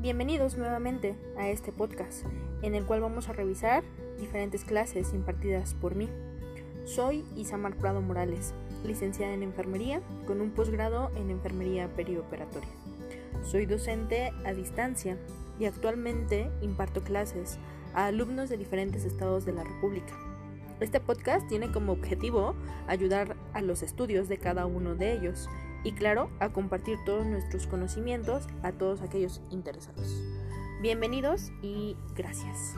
Bienvenidos nuevamente a este podcast, en el cual vamos a revisar diferentes clases impartidas por mí. Soy Isamar Prado Morales, licenciada en enfermería con un posgrado en enfermería perioperatoria. Soy docente a distancia y actualmente imparto clases a alumnos de diferentes estados de la República. Este podcast tiene como objetivo ayudar a los estudios de cada uno de ellos y claro, a compartir todos nuestros conocimientos a todos aquellos interesados. Bienvenidos y gracias.